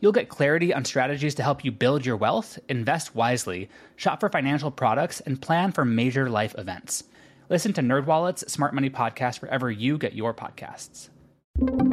You'll get clarity on strategies to help you build your wealth, invest wisely, shop for financial products, and plan for major life events. Listen to NerdWallet's Smart Money Podcast wherever you get your podcasts.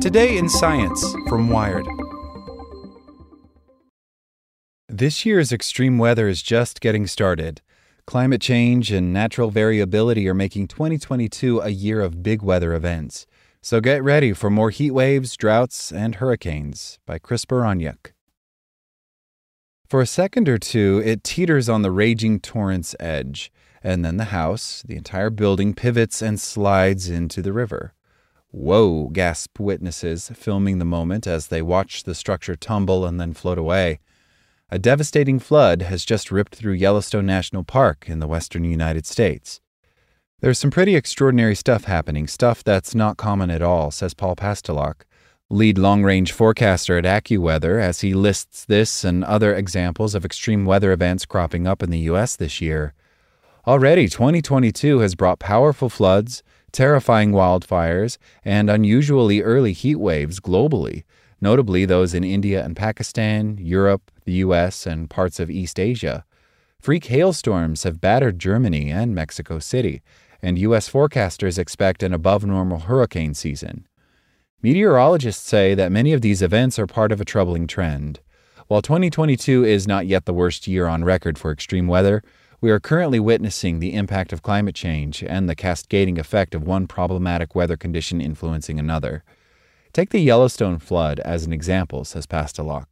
Today in Science from Wired. This year's extreme weather is just getting started. Climate change and natural variability are making 2022 a year of big weather events. So get ready for more heat waves, droughts, and hurricanes by Chris Baraniuk. For a second or two, it teeters on the raging torrent's edge, and then the house, the entire building, pivots and slides into the river. Whoa, gasp witnesses, filming the moment as they watch the structure tumble and then float away. A devastating flood has just ripped through Yellowstone National Park in the western United States. There's some pretty extraordinary stuff happening, stuff that's not common at all, says Paul Pastelok, lead long range forecaster at AccuWeather, as he lists this and other examples of extreme weather events cropping up in the U.S. this year. Already, 2022 has brought powerful floods, terrifying wildfires, and unusually early heat waves globally, notably those in India and Pakistan, Europe, the US, and parts of East Asia. Freak hailstorms have battered Germany and Mexico City, and U.S. forecasters expect an above normal hurricane season. Meteorologists say that many of these events are part of a troubling trend. While 2022 is not yet the worst year on record for extreme weather, we are currently witnessing the impact of climate change and the cascading effect of one problematic weather condition influencing another. Take the Yellowstone flood as an example, says Pastelok.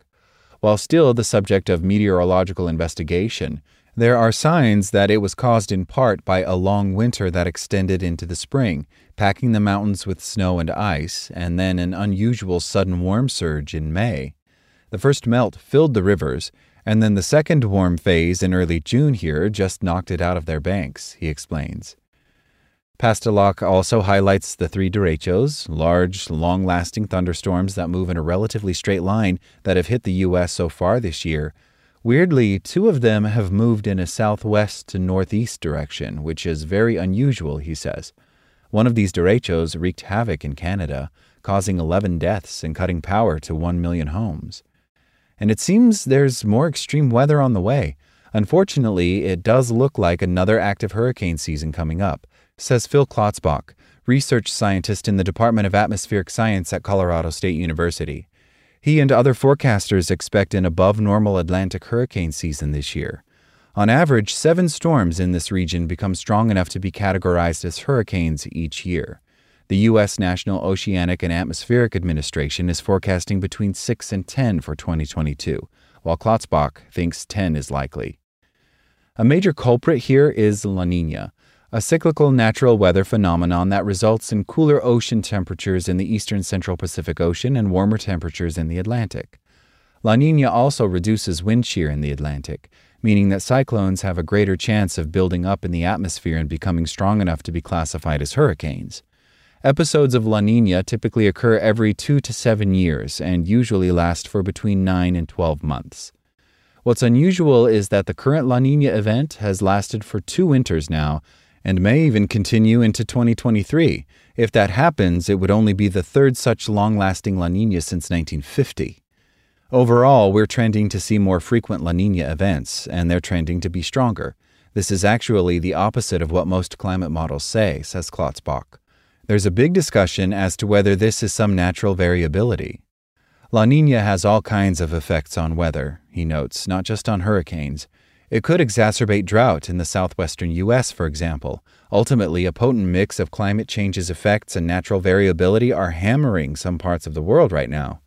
While still the subject of meteorological investigation, there are signs that it was caused in part by a long winter that extended into the spring, packing the mountains with snow and ice, and then an unusual sudden warm surge in May. The first melt filled the rivers, and then the second warm phase in early June here just knocked it out of their banks, he explains. Pastelok also highlights the three derechos, large, long lasting thunderstorms that move in a relatively straight line that have hit the U.S. so far this year. Weirdly, two of them have moved in a southwest to northeast direction, which is very unusual, he says. One of these derechos wreaked havoc in Canada, causing 11 deaths and cutting power to 1 million homes. And it seems there's more extreme weather on the way. Unfortunately, it does look like another active hurricane season coming up, says Phil Klotzbach, research scientist in the Department of Atmospheric Science at Colorado State University. He and other forecasters expect an above normal Atlantic hurricane season this year. On average, seven storms in this region become strong enough to be categorized as hurricanes each year. The U.S. National Oceanic and Atmospheric Administration is forecasting between 6 and 10 for 2022, while Klotzbach thinks 10 is likely. A major culprit here is La Nina, a cyclical natural weather phenomenon that results in cooler ocean temperatures in the eastern central Pacific Ocean and warmer temperatures in the Atlantic. La Nina also reduces wind shear in the Atlantic, meaning that cyclones have a greater chance of building up in the atmosphere and becoming strong enough to be classified as hurricanes. Episodes of La Nina typically occur every two to seven years and usually last for between 9 and 12 months. What's unusual is that the current La Nina event has lasted for two winters now and may even continue into 2023. If that happens, it would only be the third such long lasting La Nina since 1950. Overall, we're trending to see more frequent La Nina events, and they're trending to be stronger. This is actually the opposite of what most climate models say, says Klotzbach. There's a big discussion as to whether this is some natural variability. La Nina has all kinds of effects on weather, he notes, not just on hurricanes. It could exacerbate drought in the southwestern U.S., for example. Ultimately, a potent mix of climate change's effects and natural variability are hammering some parts of the world right now.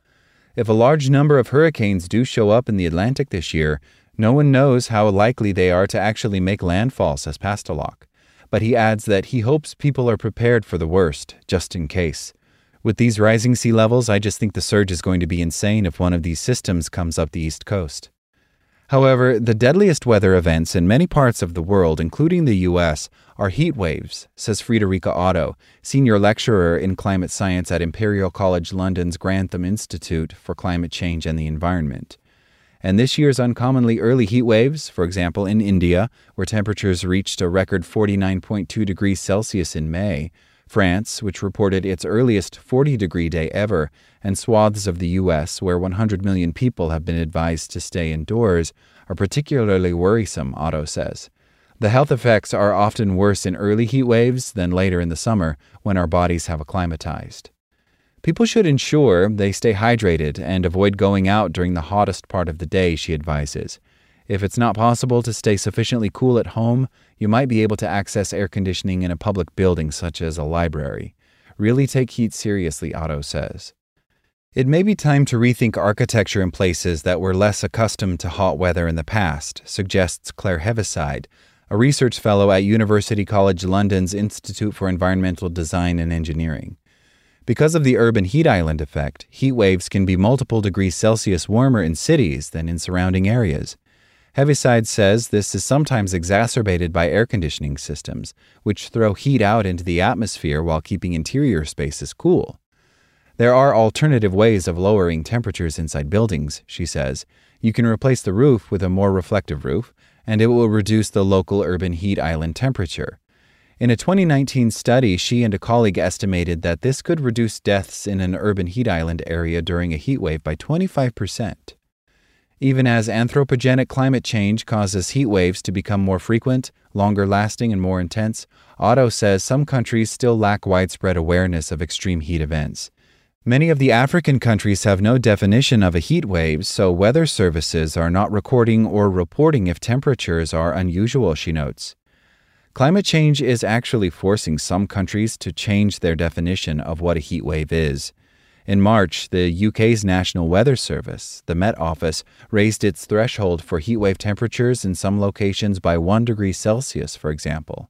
If a large number of hurricanes do show up in the Atlantic this year, no one knows how likely they are to actually make landfall, says Pastelok. But he adds that he hopes people are prepared for the worst, just in case. With these rising sea levels, I just think the surge is going to be insane if one of these systems comes up the East Coast. However, the deadliest weather events in many parts of the world, including the U.S., are heat waves, says Friederike Otto, senior lecturer in climate science at Imperial College London's Grantham Institute for Climate Change and the Environment. And this year's uncommonly early heat waves, for example in India, where temperatures reached a record 49.2 degrees Celsius in May, France, which reported its earliest 40 degree day ever, and swaths of the U.S., where 100 million people have been advised to stay indoors, are particularly worrisome, Otto says. The health effects are often worse in early heat waves than later in the summer when our bodies have acclimatized. People should ensure they stay hydrated and avoid going out during the hottest part of the day, she advises. If it's not possible to stay sufficiently cool at home, you might be able to access air conditioning in a public building such as a library. Really take heat seriously, Otto says. It may be time to rethink architecture in places that were less accustomed to hot weather in the past, suggests Claire Heaviside, a research fellow at University College London's Institute for Environmental Design and Engineering. Because of the urban heat island effect, heat waves can be multiple degrees Celsius warmer in cities than in surrounding areas. Heaviside says this is sometimes exacerbated by air conditioning systems, which throw heat out into the atmosphere while keeping interior spaces cool. There are alternative ways of lowering temperatures inside buildings, she says. You can replace the roof with a more reflective roof, and it will reduce the local urban heat island temperature. In a 2019 study, she and a colleague estimated that this could reduce deaths in an urban heat island area during a heat wave by 25%. Even as anthropogenic climate change causes heat waves to become more frequent, longer lasting, and more intense, Otto says some countries still lack widespread awareness of extreme heat events. Many of the African countries have no definition of a heat wave, so weather services are not recording or reporting if temperatures are unusual, she notes. Climate change is actually forcing some countries to change their definition of what a heat wave is. In March, the UK's National Weather Service, the Met Office, raised its threshold for heatwave temperatures in some locations by 1 degree Celsius, for example.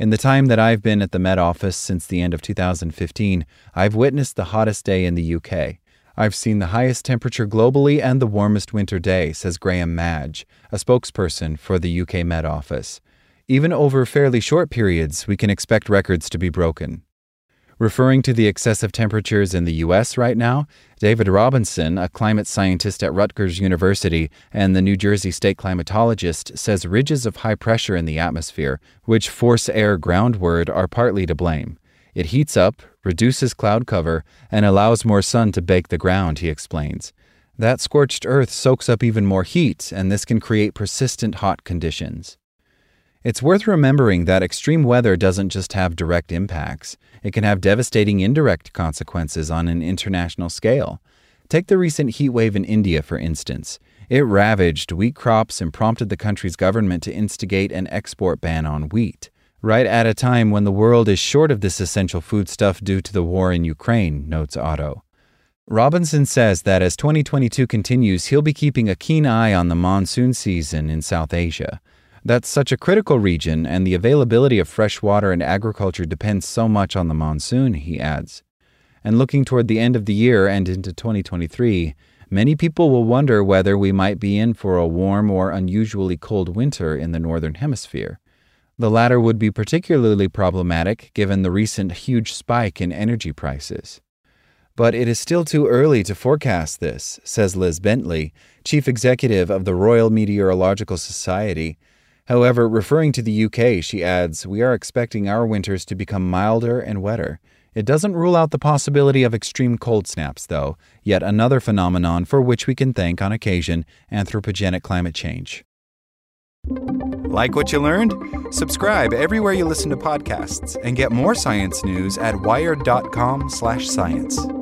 In the time that I've been at the Met Office since the end of 2015, I've witnessed the hottest day in the UK. I've seen the highest temperature globally and the warmest winter day, says Graham Madge, a spokesperson for the UK Met Office. Even over fairly short periods, we can expect records to be broken. Referring to the excessive temperatures in the U.S. right now, David Robinson, a climate scientist at Rutgers University and the New Jersey state climatologist, says ridges of high pressure in the atmosphere, which force air groundward, are partly to blame. It heats up, reduces cloud cover, and allows more sun to bake the ground, he explains. That scorched earth soaks up even more heat, and this can create persistent hot conditions. It's worth remembering that extreme weather doesn't just have direct impacts, it can have devastating indirect consequences on an international scale. Take the recent heat wave in India, for instance. It ravaged wheat crops and prompted the country's government to instigate an export ban on wheat, right at a time when the world is short of this essential foodstuff due to the war in Ukraine, notes Otto. Robinson says that as 2022 continues, he'll be keeping a keen eye on the monsoon season in South Asia. That's such a critical region, and the availability of fresh water and agriculture depends so much on the monsoon, he adds. And looking toward the end of the year and into 2023, many people will wonder whether we might be in for a warm or unusually cold winter in the Northern Hemisphere. The latter would be particularly problematic given the recent huge spike in energy prices. But it is still too early to forecast this, says Liz Bentley, chief executive of the Royal Meteorological Society, However, referring to the UK, she adds, We are expecting our winters to become milder and wetter. It doesn't rule out the possibility of extreme cold snaps, though, yet another phenomenon for which we can thank on occasion anthropogenic climate change. Like what you learned? Subscribe everywhere you listen to podcasts and get more science news at wired.com/science.